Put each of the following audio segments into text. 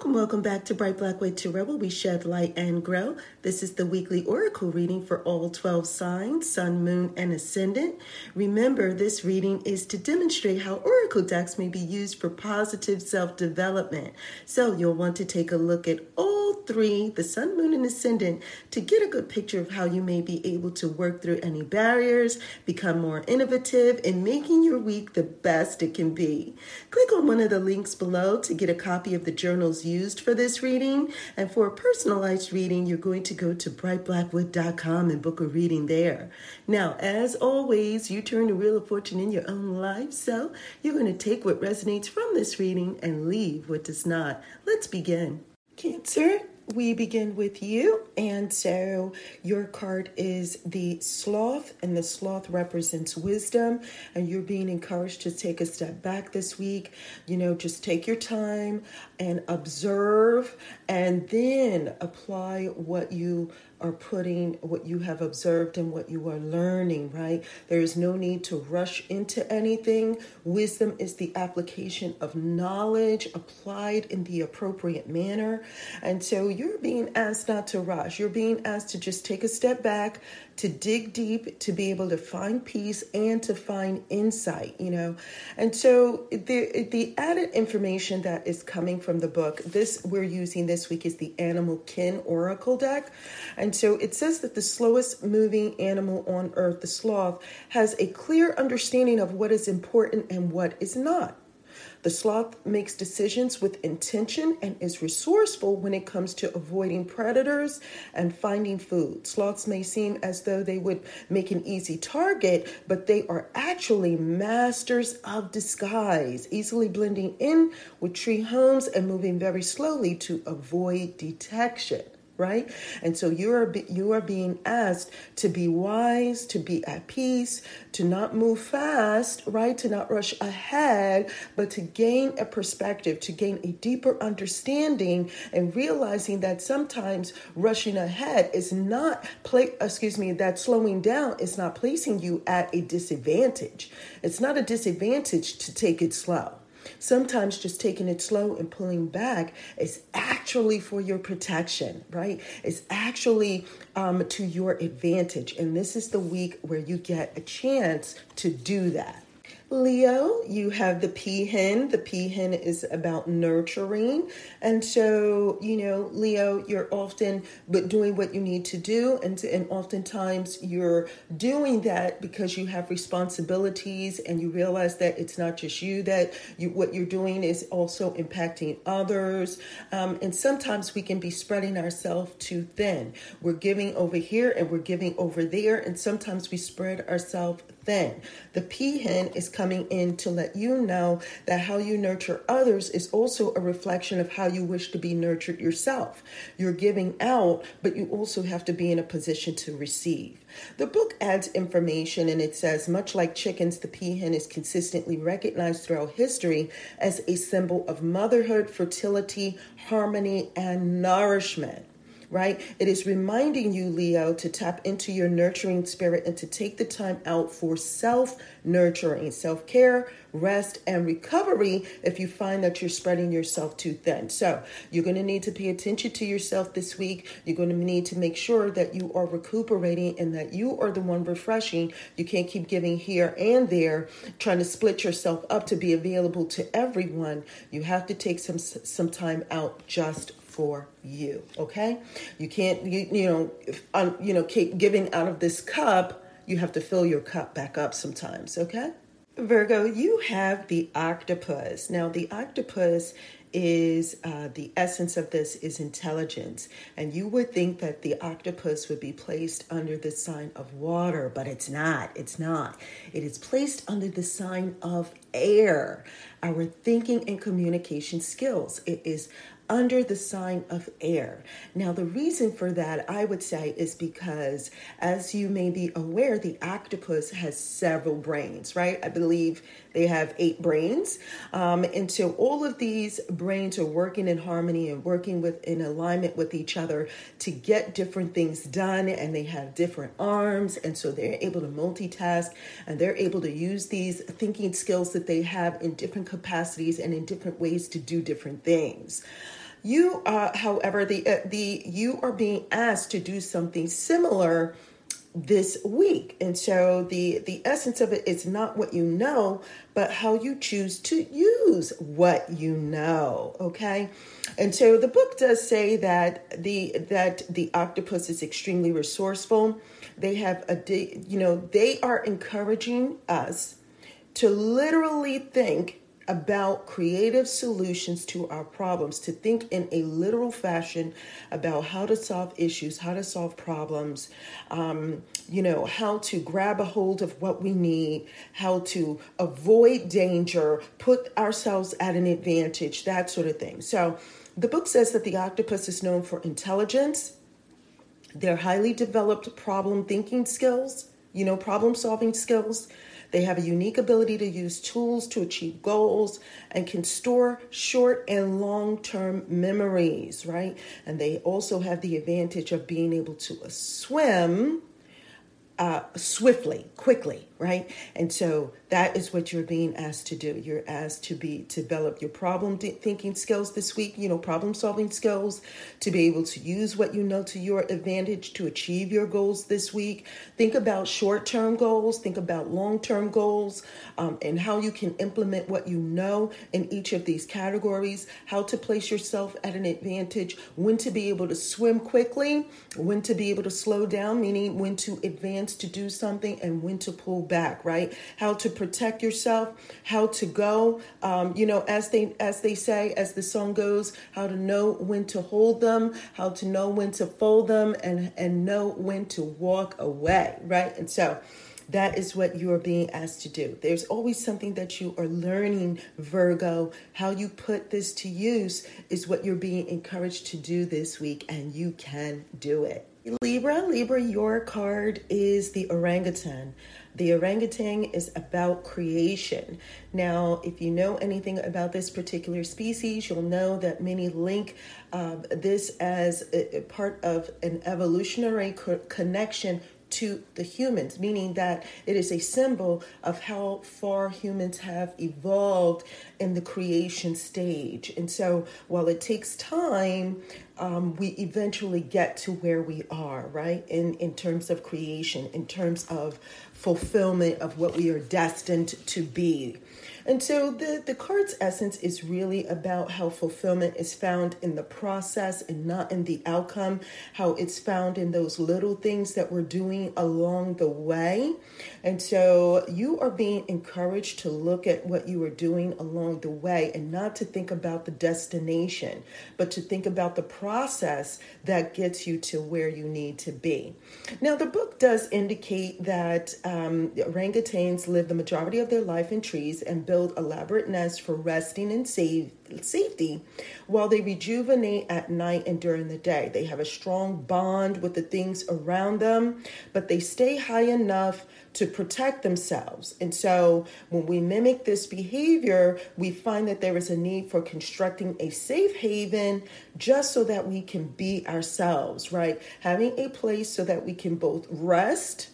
Welcome, welcome back to Bright Black Way Tarot, where we shed light and grow. This is the weekly oracle reading for all 12 signs, sun, moon, and ascendant. Remember, this reading is to demonstrate how oracle decks may be used for positive self development. So you'll want to take a look at all three, the sun, moon, and ascendant, to get a good picture of how you may be able to work through any barriers, become more innovative, and making your week the best it can be. Click on one of the links below to get a copy of the journals used for this reading. And for a personalized reading, you're going to go to brightblackwood.com and book a reading there. Now, as always, you turn the wheel of fortune in your own life. So you're going to take what resonates from this reading and leave what does not. Let's begin. Cancer, we begin with you. And so your card is the sloth, and the sloth represents wisdom. And you're being encouraged to take a step back this week. You know, just take your time and observe, and then apply what you are putting what you have observed and what you are learning, right? There is no need to rush into anything. Wisdom is the application of knowledge applied in the appropriate manner. And so you're being asked not to rush. You're being asked to just take a step back, to dig deep, to be able to find peace and to find insight, you know. And so the the added information that is coming from the book, this we're using this week is the Animal Kin Oracle deck. And so it says that the slowest moving animal on earth, the sloth, has a clear understanding of what is important and what is not. The sloth makes decisions with intention and is resourceful when it comes to avoiding predators and finding food. Sloths may seem as though they would make an easy target, but they are actually masters of disguise, easily blending in with tree homes and moving very slowly to avoid detection right? And so you are you are being asked to be wise, to be at peace, to not move fast, right? To not rush ahead, but to gain a perspective, to gain a deeper understanding and realizing that sometimes rushing ahead is not play excuse me, that slowing down is not placing you at a disadvantage. It's not a disadvantage to take it slow. Sometimes just taking it slow and pulling back is actually for your protection, right? It's actually um, to your advantage. And this is the week where you get a chance to do that. Leo, you have the peahen. The peahen is about nurturing. And so, you know, Leo, you're often but doing what you need to do. And, and oftentimes you're doing that because you have responsibilities and you realize that it's not just you, that you, what you're doing is also impacting others. Um, and sometimes we can be spreading ourselves too thin. We're giving over here and we're giving over there. And sometimes we spread ourselves thin. The peahen is coming in to let you know that how you nurture others is also a reflection of how you wish to be nurtured yourself. You're giving out, but you also have to be in a position to receive. The book adds information and it says, much like chickens, the peahen is consistently recognized throughout history as a symbol of motherhood, fertility, harmony, and nourishment right? It is reminding you, Leo, to tap into your nurturing spirit and to take the time out for self nurturing, self care, rest, and recovery if you find that you're spreading yourself too thin. So, you're going to need to pay attention to yourself this week. You're going to need to make sure that you are recuperating and that you are the one refreshing. You can't keep giving here and there, trying to split yourself up to be available to everyone. You have to take some some time out just for you. Okay, you can't you you know if, um, you know keep giving out of this cup. You have to fill your cup back up sometimes. Okay. Virgo, you have the octopus. Now, the octopus is uh, the essence of this is intelligence. And you would think that the octopus would be placed under the sign of water, but it's not. It's not. It is placed under the sign of air, our thinking and communication skills. It is under the sign of air. Now, the reason for that, I would say, is because, as you may be aware, the octopus has several brains, right? I believe they have eight brains. Um, and so all of these brains are working in harmony and working with in alignment with each other to get different things done. And they have different arms. And so they're able to multitask and they're able to use these thinking skills that they have in different capacities and in different ways to do different things. You, uh, however, the uh, the you are being asked to do something similar this week. And so the the essence of it is not what you know but how you choose to use what you know okay? And so the book does say that the that the octopus is extremely resourceful. They have a you know they are encouraging us to literally think about creative solutions to our problems, to think in a literal fashion about how to solve issues, how to solve problems, um, you know, how to grab a hold of what we need, how to avoid danger, put ourselves at an advantage, that sort of thing. So the book says that the octopus is known for intelligence, their highly developed problem thinking skills, you know, problem solving skills they have a unique ability to use tools to achieve goals and can store short and long term memories, right? And they also have the advantage of being able to swim uh, swiftly, quickly, right? And so that is what you're being asked to do. You're asked to be to develop your problem thinking skills this week, you know, problem solving skills, to be able to use what you know to your advantage to achieve your goals this week. Think about short term goals, think about long term goals, um, and how you can implement what you know in each of these categories, how to place yourself at an advantage, when to be able to swim quickly, when to be able to slow down, meaning when to advance to do something and when to pull back, right? How to protect yourself, how to go, um, you know, as they as they say, as the song goes, how to know when to hold them, how to know when to fold them, and and know when to walk away, right? And so that is what you are being asked to do. There's always something that you are learning, Virgo. How you put this to use is what you're being encouraged to do this week, and you can do it. Libra, Libra, your card is the orangutan. The orangutan is about creation. Now, if you know anything about this particular species, you'll know that many link uh, this as a, a part of an evolutionary co- connection to the humans, meaning that it is a symbol of how far humans have evolved in the creation stage. And so while it takes time, um, we eventually get to where we are, right? In, in terms of creation, in terms of fulfillment of what we are destined to be. And so the, the card's essence is really about how fulfillment is found in the process and not in the outcome, how it's found in those little things that we're doing along the way. And so you are being encouraged to look at what you are doing along the way and not to think about the destination, but to think about the process that gets you to where you need to be. Now, the book does indicate that um, orangutans live the majority of their life in trees and build elaborate nests for resting and save, safety while they rejuvenate at night and during the day. They have a strong bond with the things around them, but they stay high enough to protect themselves. And so when we mimic this behavior, we find that there is a need for constructing a safe haven just so that we can be ourselves, right? Having a place so that we can both rest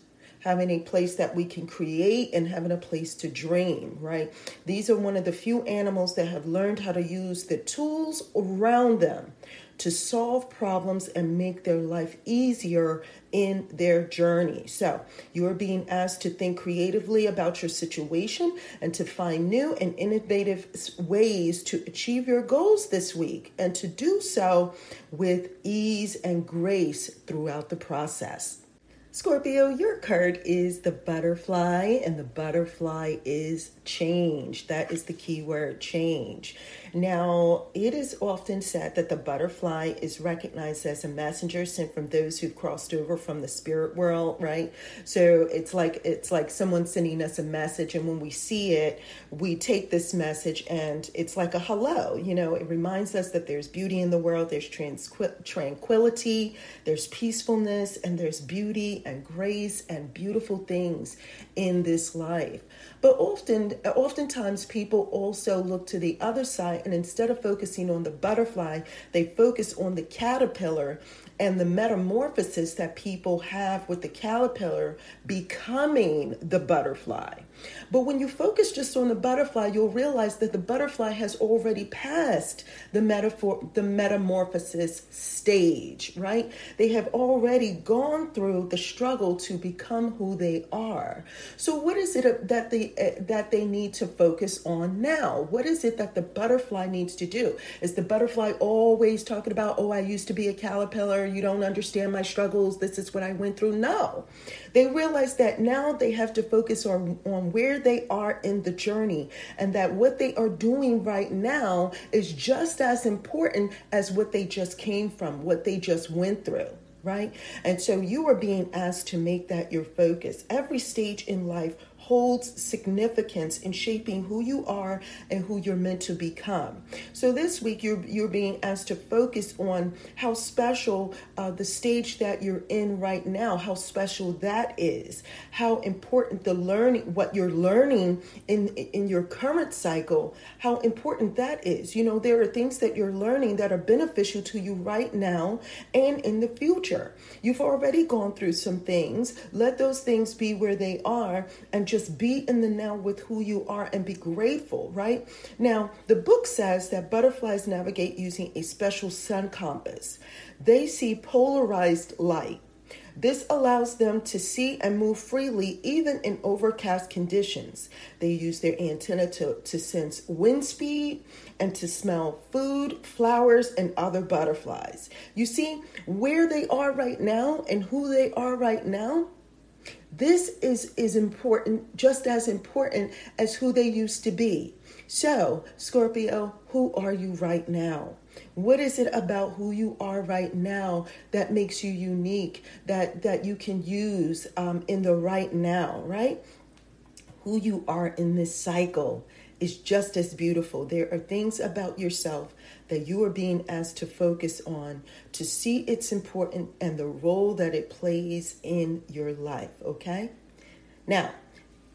having a place that we can create and having a place to dream, right? These are one of the few animals that have learned how to use the tools around them to solve problems and make their life easier in their journey. So, you're being asked to think creatively about your situation and to find new and innovative ways to achieve your goals this week and to do so with ease and grace throughout the process. Scorpio, your card is the butterfly, and the butterfly is change. That is the key word change. Now, it is often said that the butterfly is recognized as a messenger sent from those who've crossed over from the spirit world, right? So it's like it's like someone sending us a message, and when we see it, we take this message, and it's like a hello. You know, it reminds us that there's beauty in the world, there's tranquil- tranquility, there's peacefulness, and there's beauty and grace and beautiful things in this life. But often, oftentimes, people also look to the other side And instead of focusing on the butterfly, they focus on the caterpillar and the metamorphosis that people have with the caterpillar becoming the butterfly. But when you focus just on the butterfly, you'll realize that the butterfly has already passed the metaphor the metamorphosis stage, right? They have already gone through the struggle to become who they are. So what is it that they uh, that they need to focus on now? What is it that the butterfly needs to do? Is the butterfly always talking about, "Oh, I used to be a caterpillar, you don't understand my struggles, this is what I went through?" No. They realize that now they have to focus on on where they are in the journey and that what they are doing right now is just as important as what they just came from, what they just went through right? And so you are being asked to make that your focus. Every stage in life holds significance in shaping who you are and who you're meant to become. So this week you're you're being asked to focus on how special uh, the stage that you're in right now, how special that is, how important the learning, what you're learning in in your current cycle, how important that is. You know, there are things that you're learning that are beneficial to you right now and in the future. You've already gone through some things. Let those things be where they are and just just be in the now with who you are and be grateful, right? Now, the book says that butterflies navigate using a special sun compass. They see polarized light. This allows them to see and move freely even in overcast conditions. They use their antenna to, to sense wind speed and to smell food, flowers, and other butterflies. You see, where they are right now and who they are right now this is, is important, just as important as who they used to be. So, Scorpio, who are you right now? What is it about who you are right now that makes you unique, that, that you can use um, in the right now, right? Who you are in this cycle is just as beautiful. There are things about yourself that you are being asked to focus on to see its important and the role that it plays in your life, okay? Now,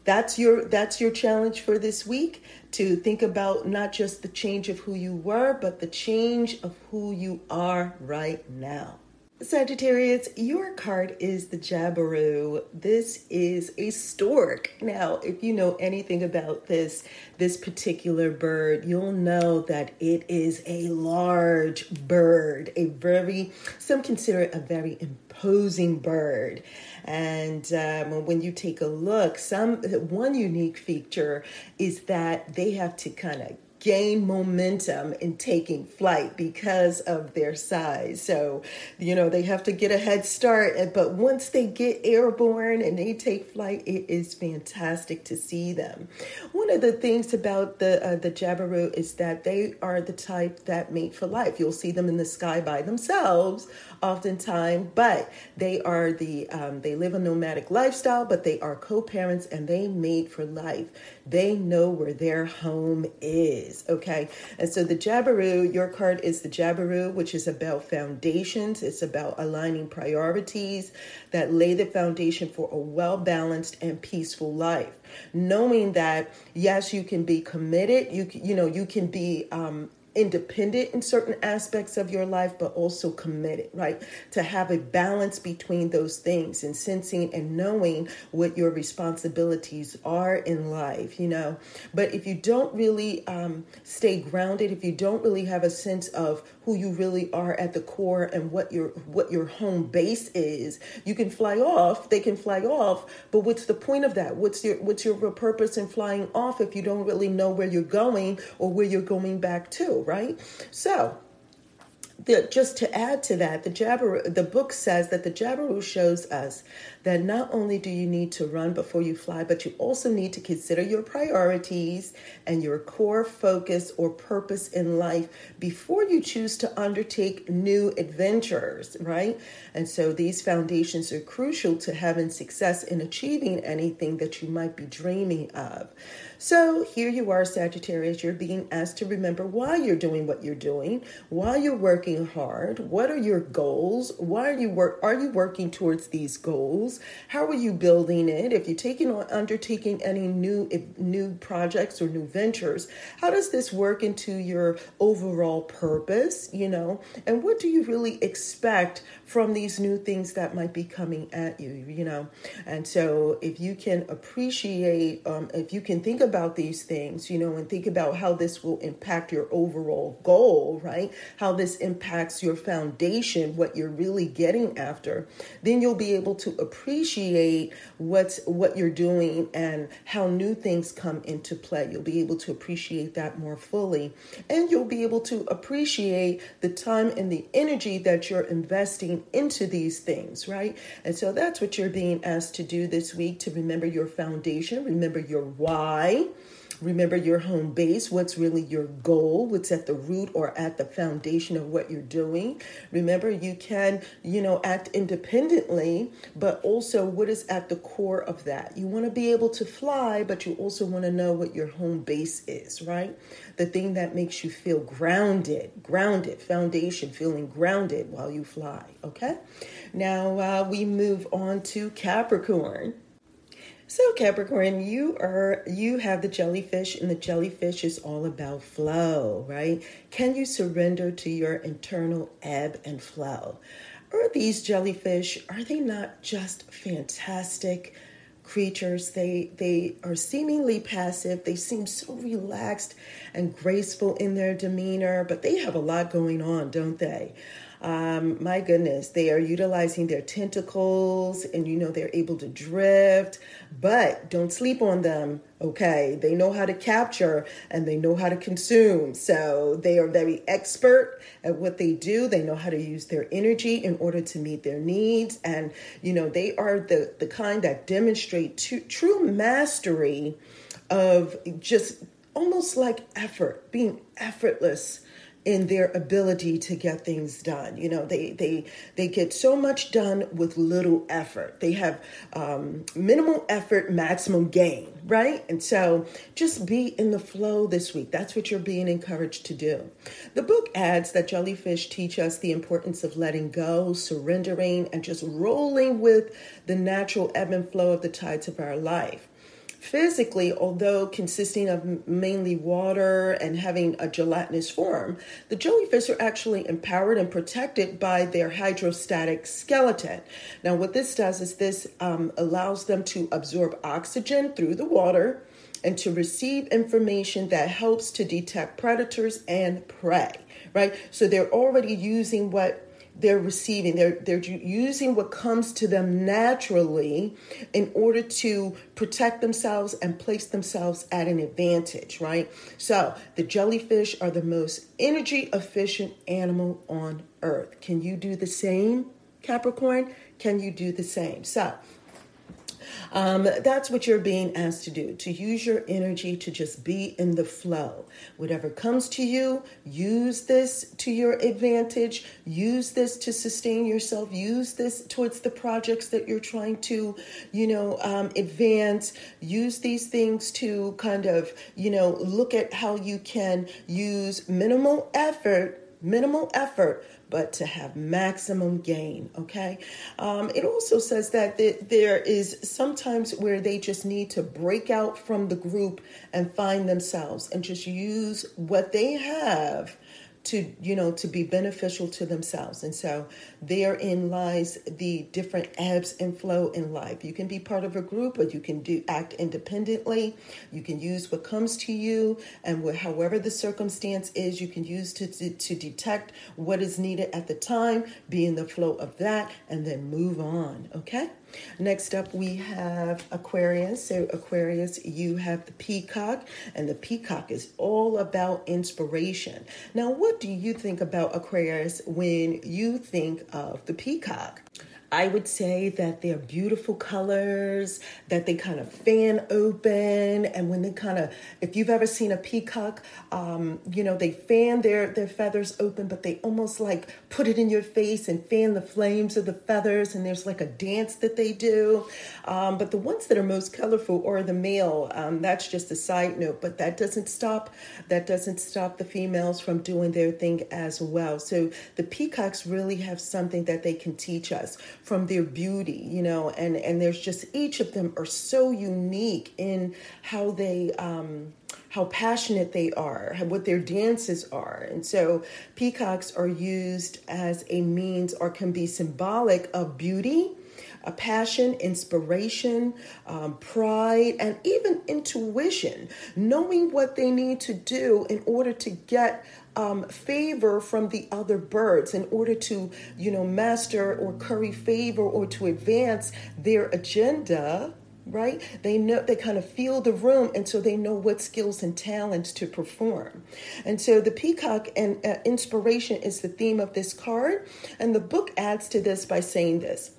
that's your that's your challenge for this week to think about not just the change of who you were, but the change of who you are right now. Sagittarius, your card is the Jabiru. This is a stork. Now, if you know anything about this this particular bird, you'll know that it is a large bird, a very some consider it a very imposing bird. And um, when you take a look, some one unique feature is that they have to kind of gain momentum in taking flight because of their size. So, you know, they have to get a head start. But once they get airborne and they take flight, it is fantastic to see them. One of the things about the uh, the Jabiru is that they are the type that mate for life. You'll see them in the sky by themselves oftentimes, but they are the um, they live a nomadic lifestyle, but they are co-parents and they mate for life. They know where their home is. Okay, and so the Jabiru, your card is the Jabiru, which is about foundations. It's about aligning priorities that lay the foundation for a well balanced and peaceful life. Knowing that yes, you can be committed. You you know you can be um, independent in certain aspects of your life, but also committed, right? To have a balance between those things and sensing and knowing what your responsibilities are in life, you know. But if you don't really um, stay grounded, if you don't really have a sense of who you really are at the core and what your what your home base is, you can fly off. They can fly off, but what's the point of that? What's your what's your purpose in flying off if you don't really know where you're going or where you're going back to? Right? So, the, just to add to that, the Jabiru, the book says that the Jabiru shows us that not only do you need to run before you fly, but you also need to consider your priorities and your core focus or purpose in life before you choose to undertake new adventures, right? And so these foundations are crucial to having success in achieving anything that you might be dreaming of. So here you are, Sagittarius. You're being asked to remember why you're doing what you're doing, why you're working hard, what are your goals, why are you work are you working towards these goals? How are you building it? If you're taking on undertaking any new new projects or new ventures, how does this work into your overall purpose? You know, and what do you really expect from these new things that might be coming at you? You know, and so if you can appreciate, um, if you can think about these things, you know, and think about how this will impact your overall goal, right? How this impacts your foundation, what you're really getting after, then you'll be able to appreciate what's what you're doing and how new things come into play. You'll be able to appreciate that more fully, and you'll be able to appreciate the time and the energy that you're investing into these things, right? And so that's what you're being asked to do this week to remember your foundation, remember your Remember your home base, what's really your goal, what's at the root or at the foundation of what you're doing. Remember, you can, you know, act independently, but also what is at the core of that. You want to be able to fly, but you also want to know what your home base is, right? The thing that makes you feel grounded, grounded, foundation, feeling grounded while you fly, okay? Now uh, we move on to Capricorn. So Capricorn, you are you have the jellyfish and the jellyfish is all about flow, right? Can you surrender to your internal ebb and flow? Are these jellyfish are they not just fantastic creatures? They they are seemingly passive. They seem so relaxed and graceful in their demeanor, but they have a lot going on, don't they? Um, my goodness, they are utilizing their tentacles and you know they're able to drift, but don't sleep on them. Okay, they know how to capture and they know how to consume. So they are very expert at what they do. They know how to use their energy in order to meet their needs. And, you know, they are the, the kind that demonstrate to, true mastery of just almost like effort, being effortless in their ability to get things done. You know, they they they get so much done with little effort. They have um, minimal effort, maximum gain, right? And so, just be in the flow this week. That's what you're being encouraged to do. The book adds that jellyfish teach us the importance of letting go, surrendering, and just rolling with the natural ebb and flow of the tides of our life. Physically, although consisting of mainly water and having a gelatinous form, the jellyfish are actually empowered and protected by their hydrostatic skeleton. Now, what this does is this um, allows them to absorb oxygen through the water and to receive information that helps to detect predators and prey, right? So they're already using what they're receiving. They're they're using what comes to them naturally in order to protect themselves and place themselves at an advantage right? So the jellyfish are the most energy efficient animal on earth. Can you do the same capricorn? Can you do the same? So um, that's what you're being asked to do to use your energy to just be in the flow. Whatever comes to you, use this to your advantage, use this to sustain yourself, use this towards the projects that you're trying to, you know, um, advance. Use these things to kind of, you know, look at how you can use minimal effort minimal effort, but to have maximum gain. Okay. Um, it also says that th- there is sometimes where they just need to break out from the group and find themselves and just use what they have to you know to be beneficial to themselves. And so therein lies the different ebbs and flow in life. You can be part of a group or you can do act independently. You can use what comes to you and what, however the circumstance is you can use to, to, to detect what is needed at the time be in the flow of that and then move on okay Next up, we have Aquarius. So, Aquarius, you have the peacock, and the peacock is all about inspiration. Now, what do you think about Aquarius when you think of the peacock? I would say that they're beautiful colors, that they kind of fan open. And when they kind of, if you've ever seen a peacock, um, you know, they fan their, their feathers open, but they almost like put it in your face and fan the flames of the feathers. And there's like a dance that they do. Um, but the ones that are most colorful are the male. Um, that's just a side note, but that doesn't stop, that doesn't stop the females from doing their thing as well. So the peacocks really have something that they can teach us from their beauty, you know, and and there's just each of them are so unique in how they um how passionate they are, what their dances are. And so peacocks are used as a means or can be symbolic of beauty, a passion, inspiration, um, pride, and even intuition, knowing what they need to do in order to get um, favor from the other birds in order to, you know, master or curry favor or to advance their agenda right? They know they kind of feel the room and so they know what skills and talents to perform. And so the peacock and uh, inspiration is the theme of this card and the book adds to this by saying this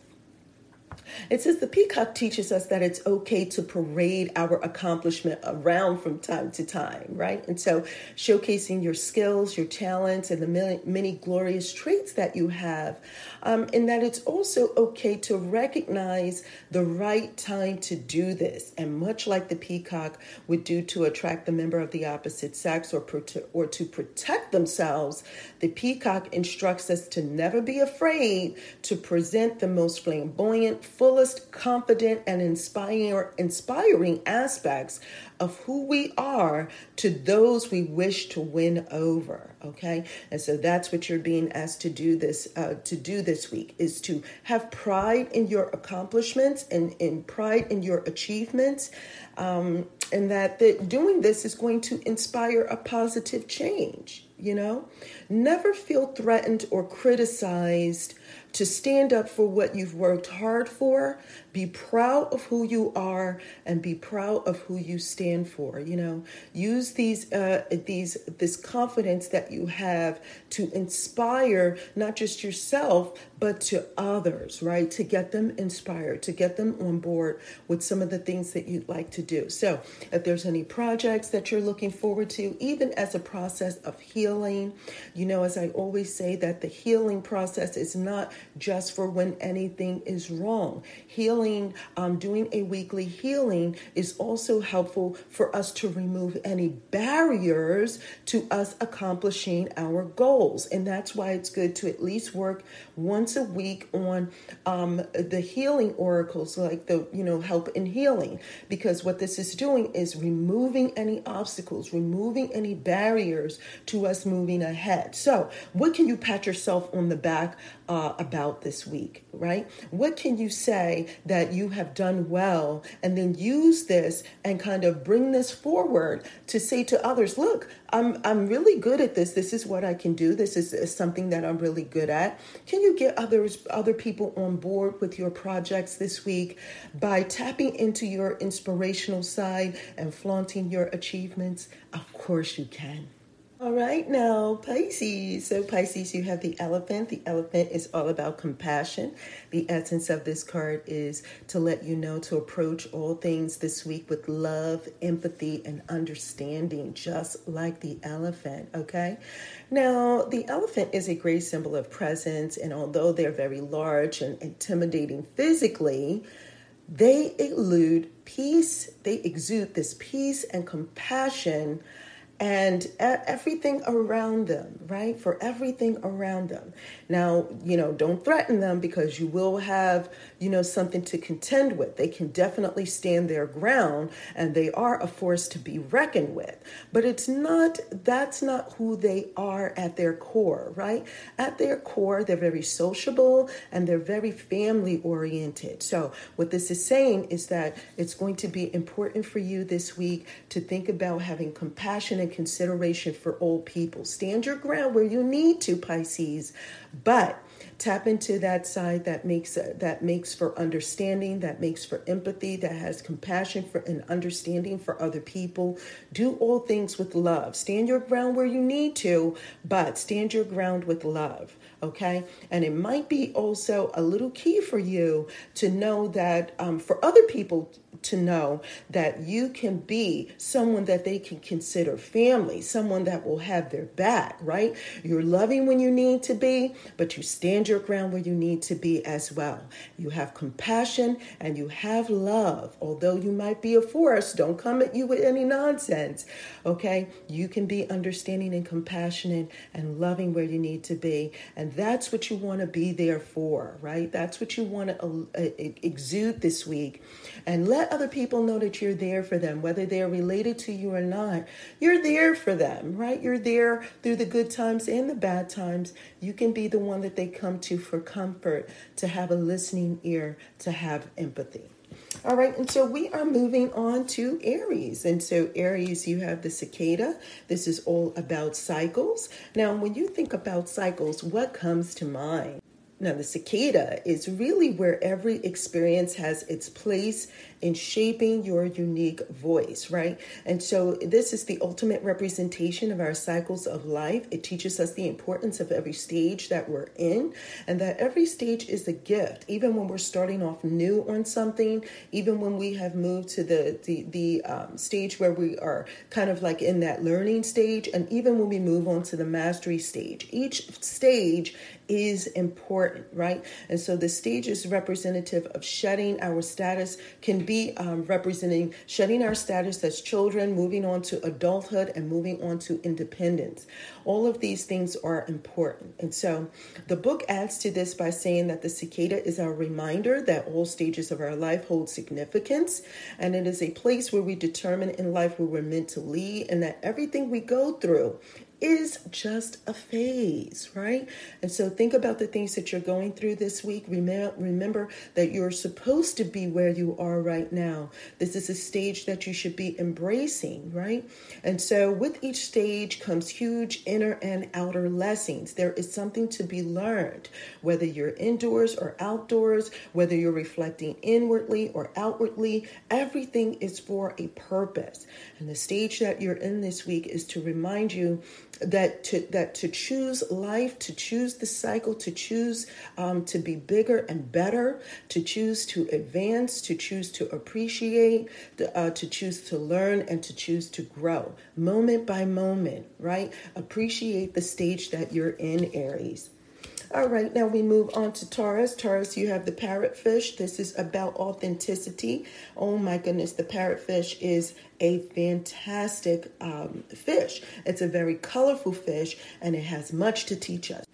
it says the peacock teaches us that it's okay to parade our accomplishment around from time to time, right? And so showcasing your skills, your talents, and the many, many glorious traits that you have, um, and that it's also okay to recognize the right time to do this. And much like the peacock would do to attract the member of the opposite sex or, or to protect themselves, the peacock instructs us to never be afraid to present the most flamboyant, fullest, confident, and inspiring, inspiring aspects of who we are to those we wish to win over. Okay, and so that's what you're being asked to do this uh, to do this week is to have pride in your accomplishments and in pride in your achievements, um, and that the, doing this is going to inspire a positive change. You know, never feel threatened or criticized to stand up for what you've worked hard for, be proud of who you are, and be proud of who you stand for. You know, use these uh, these this confidence that you have to inspire not just yourself but to others, right? To get them inspired, to get them on board with some of the things that you'd like to do. So, if there's any projects that you're looking forward to, even as a process of healing, you know, as I always say, that the healing process is not just for when anything is wrong. Healing, um, doing a weekly healing is also helpful for us to remove any barriers to us accomplishing our goals. And that's why it's good to at least work once a week on um, the healing oracles, like the, you know, help in healing. Because what this is doing is removing any obstacles, removing any barriers to us moving ahead. So, what can you pat yourself on the back uh, about this week, right? What can you say that you have done well and then use this and kind of bring this forward to say to others, look, I'm, I'm really good at this. This is what I can do. This is, is something that I'm really good at. Can you get others, other people on board with your projects this week by tapping into your inspirational side and flaunting your achievements? Of course you can. All right, now Pisces. So, Pisces, you have the elephant. The elephant is all about compassion. The essence of this card is to let you know to approach all things this week with love, empathy, and understanding, just like the elephant. Okay, now the elephant is a great symbol of presence, and although they're very large and intimidating physically, they elude peace, they exude this peace and compassion and everything around them, right? For everything around them. Now, you know, don't threaten them because you will have, you know, something to contend with. They can definitely stand their ground and they are a force to be reckoned with. But it's not, that's not who they are at their core, right? At their core, they're very sociable and they're very family oriented. So, what this is saying is that it's going to be important for you this week to think about having compassion and consideration for old people. Stand your ground where you need to, Pisces, but tap into that side that makes that makes for understanding that makes for empathy that has compassion for and understanding for other people do all things with love stand your ground where you need to but stand your ground with love okay? And it might be also a little key for you to know that um, for other people to know that you can be someone that they can consider family, someone that will have their back, right? You're loving when you need to be, but you stand your ground where you need to be as well. You have compassion and you have love. Although you might be a force, don't come at you with any nonsense, okay? You can be understanding and compassionate and loving where you need to be. And that's what you want to be there for, right? That's what you want to uh, exude this week. And let other people know that you're there for them, whether they're related to you or not. You're there for them, right? You're there through the good times and the bad times. You can be the one that they come to for comfort, to have a listening ear, to have empathy. All right, and so we are moving on to Aries. And so, Aries, you have the cicada. This is all about cycles. Now, when you think about cycles, what comes to mind? Now, the cicada is really where every experience has its place in shaping your unique voice, right? And so, this is the ultimate representation of our cycles of life. It teaches us the importance of every stage that we're in, and that every stage is a gift. Even when we're starting off new on something, even when we have moved to the the, the um, stage where we are kind of like in that learning stage, and even when we move on to the mastery stage, each stage is important, right? And so the stage is representative of shedding our status, can be um, representing shedding our status as children, moving on to adulthood, and moving on to independence. All of these things are important. And so the book adds to this by saying that the cicada is our reminder that all stages of our life hold significance, and it is a place where we determine in life where we're meant to lead, and that everything we go through is just a phase, right? And so think about the things that you're going through this week. Remember that you're supposed to be where you are right now. This is a stage that you should be embracing, right? And so with each stage comes huge inner and outer lessons. There is something to be learned, whether you're indoors or outdoors, whether you're reflecting inwardly or outwardly, everything is for a purpose. And the stage that you're in this week is to remind you that to that to choose life to choose the cycle to choose um, to be bigger and better to choose to advance to choose to appreciate uh, to choose to learn and to choose to grow. Moment by moment right? Appreciate the stage that you're in aries all right, now we move on to Taurus. Taurus, you have the parrotfish. This is about authenticity. Oh my goodness, the parrotfish is a fantastic um, fish. It's a very colorful fish and it has much to teach us.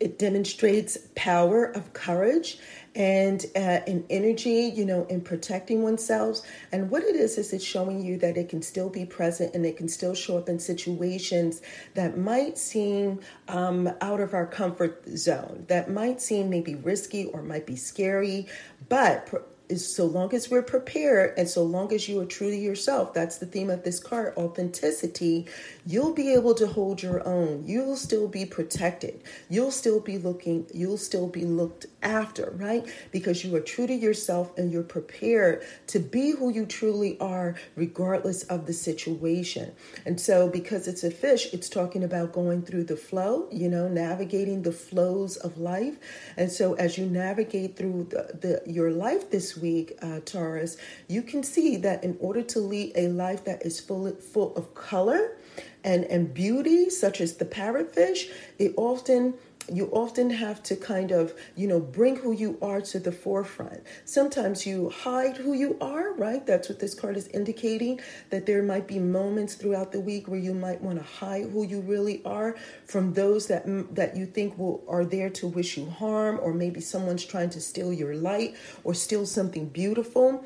It demonstrates power of courage and uh, an energy, you know, in protecting oneself. And what it is, is it's showing you that it can still be present and it can still show up in situations that might seem um, out of our comfort zone, that might seem maybe risky or might be scary, but is so long as we're prepared and so long as you are true to yourself, that's the theme of this card authenticity, you'll be able to hold your own. You'll still be protected. You'll still be looking, you'll still be looked after, right? Because you are true to yourself and you're prepared to be who you truly are, regardless of the situation. And so, because it's a fish, it's talking about going through the flow, you know, navigating the flows of life. And so, as you navigate through the, the your life this week, uh, Taurus, you can see that in order to lead a life that is full, full of color and, and beauty, such as the parrotfish, it often you often have to kind of, you know, bring who you are to the forefront. Sometimes you hide who you are, right? That's what this card is indicating that there might be moments throughout the week where you might want to hide who you really are from those that that you think will are there to wish you harm or maybe someone's trying to steal your light or steal something beautiful.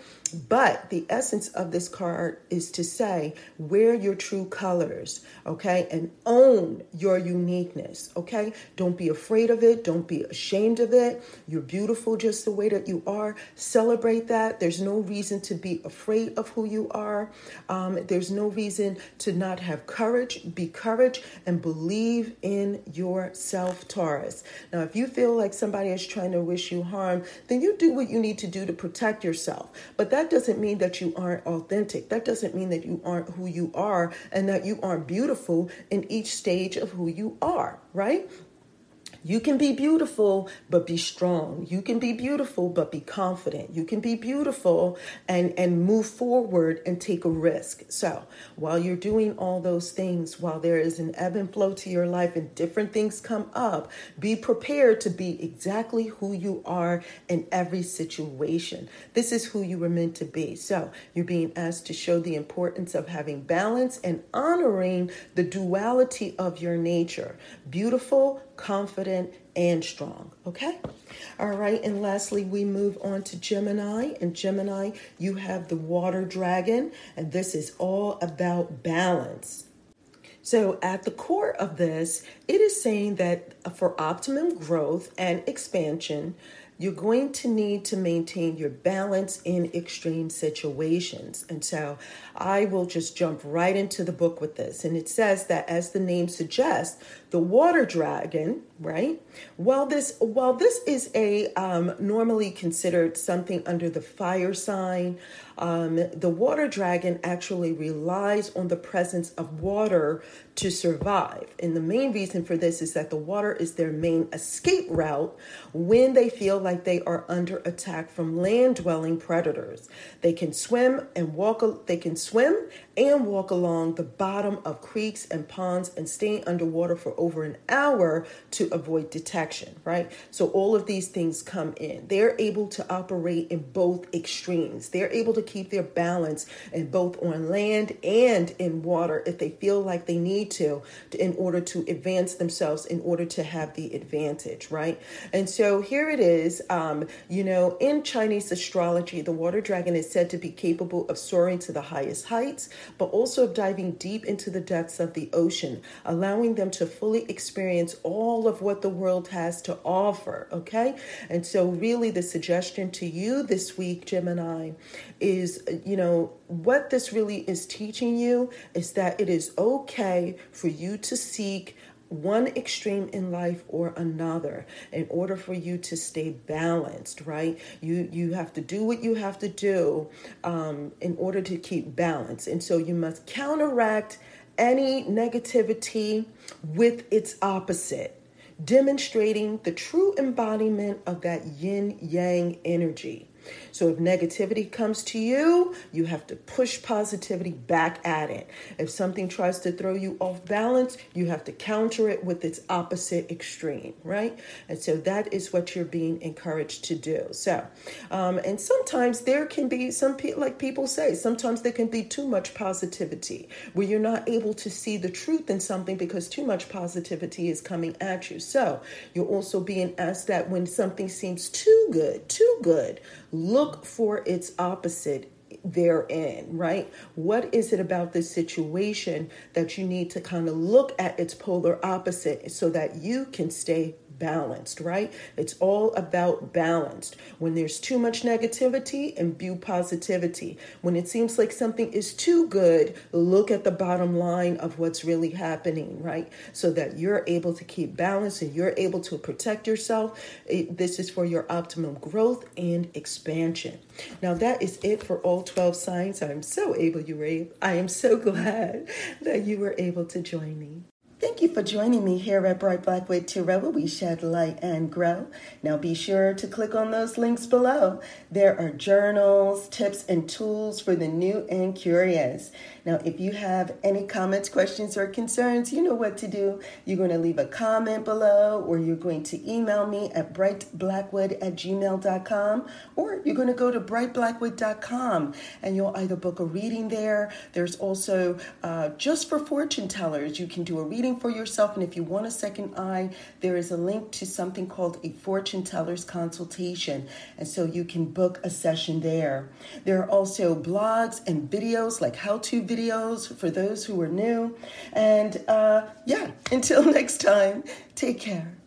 But the essence of this card is to say, wear your true colors, okay? And own your uniqueness, okay? Don't be afraid of it. Don't be ashamed of it. You're beautiful just the way that you are. Celebrate that. There's no reason to be afraid of who you are. Um, there's no reason to not have courage. Be courage and believe in yourself, Taurus. Now, if you feel like somebody is trying to wish you harm, then you do what you need to do to protect yourself. But that doesn't mean that you aren't authentic. That doesn't mean that you aren't who you are and that you aren't beautiful in each stage of who you are, right? You can be beautiful, but be strong. You can be beautiful, but be confident. You can be beautiful and, and move forward and take a risk. So while you're doing all those things, while there is an ebb and flow to your life and different things come up, be prepared to be exactly who you are in every situation. This is who you were meant to be. So you're being asked to show the importance of having balance and honoring the duality of your nature beautiful, confident, and strong. Okay? All right. And lastly, we move on to Gemini. And Gemini, you have the water dragon, and this is all about balance. So, at the core of this, it is saying that for optimum growth and expansion, you're going to need to maintain your balance in extreme situations. And so I will just jump right into the book with this. And it says that as the name suggests, the water dragon, right? While this while this is a um, normally considered something under the fire sign, um, the water dragon actually relies on the presence of water to survive. And the main reason for this is that the water is their main escape route when they feel like they are under attack from land dwelling predators. They can swim and walk, they can swim and walk along the bottom of creeks and ponds and stay underwater for over an hour to avoid detection, right? So all of these things come in. They're able to operate in both extremes. They're able to keep their balance in both on land and in water if they feel like they need to, in order to advance themselves in order to have the advantage, right? And so here it is, um, you know, in Chinese astrology, the water dragon is said to be capable of soaring to the highest heights, but also of diving deep into the depths of the ocean, allowing them to fully experience all of what the world has to offer. Okay. And so, really, the suggestion to you this week, Gemini, is, you know, what this really is teaching you is that it is okay for you to seek one extreme in life or another in order for you to stay balanced right you you have to do what you have to do um, in order to keep balance and so you must counteract any negativity with its opposite demonstrating the true embodiment of that yin yang energy so if negativity comes to you, you have to push positivity back at it. If something tries to throw you off balance, you have to counter it with its opposite extreme, right? And so that is what you're being encouraged to do. So, um, and sometimes there can be some like people say, sometimes there can be too much positivity where you're not able to see the truth in something because too much positivity is coming at you. So you're also being asked that when something seems too good, too good, look for its opposite therein, right? What is it about this situation that you need to kind of look at its polar opposite so that you can stay balanced, right? It's all about balanced. When there's too much negativity, imbue positivity. When it seems like something is too good, look at the bottom line of what's really happening, right? So that you're able to keep balance and you're able to protect yourself. It, this is for your optimum growth and expansion. Now that is it for all 12 signs. I'm so able you were I am so glad that you were able to join me. Thank you for joining me here at Bright Black Wood Tarot, where we shed light and grow. Now be sure to click on those links below. There are journals, tips, and tools for the new and curious. Now, if you have any comments, questions, or concerns, you know what to do. You're going to leave a comment below, or you're going to email me at brightblackwood at gmail.com, or you're going to go to brightblackwood.com and you'll either book a reading there. There's also uh, just for fortune tellers, you can do a reading for yourself. And if you want a second eye, there is a link to something called a fortune teller's consultation. And so you can book a session there. There are also blogs and videos like how to videos for those who are new. And uh, yeah, until next time, take care.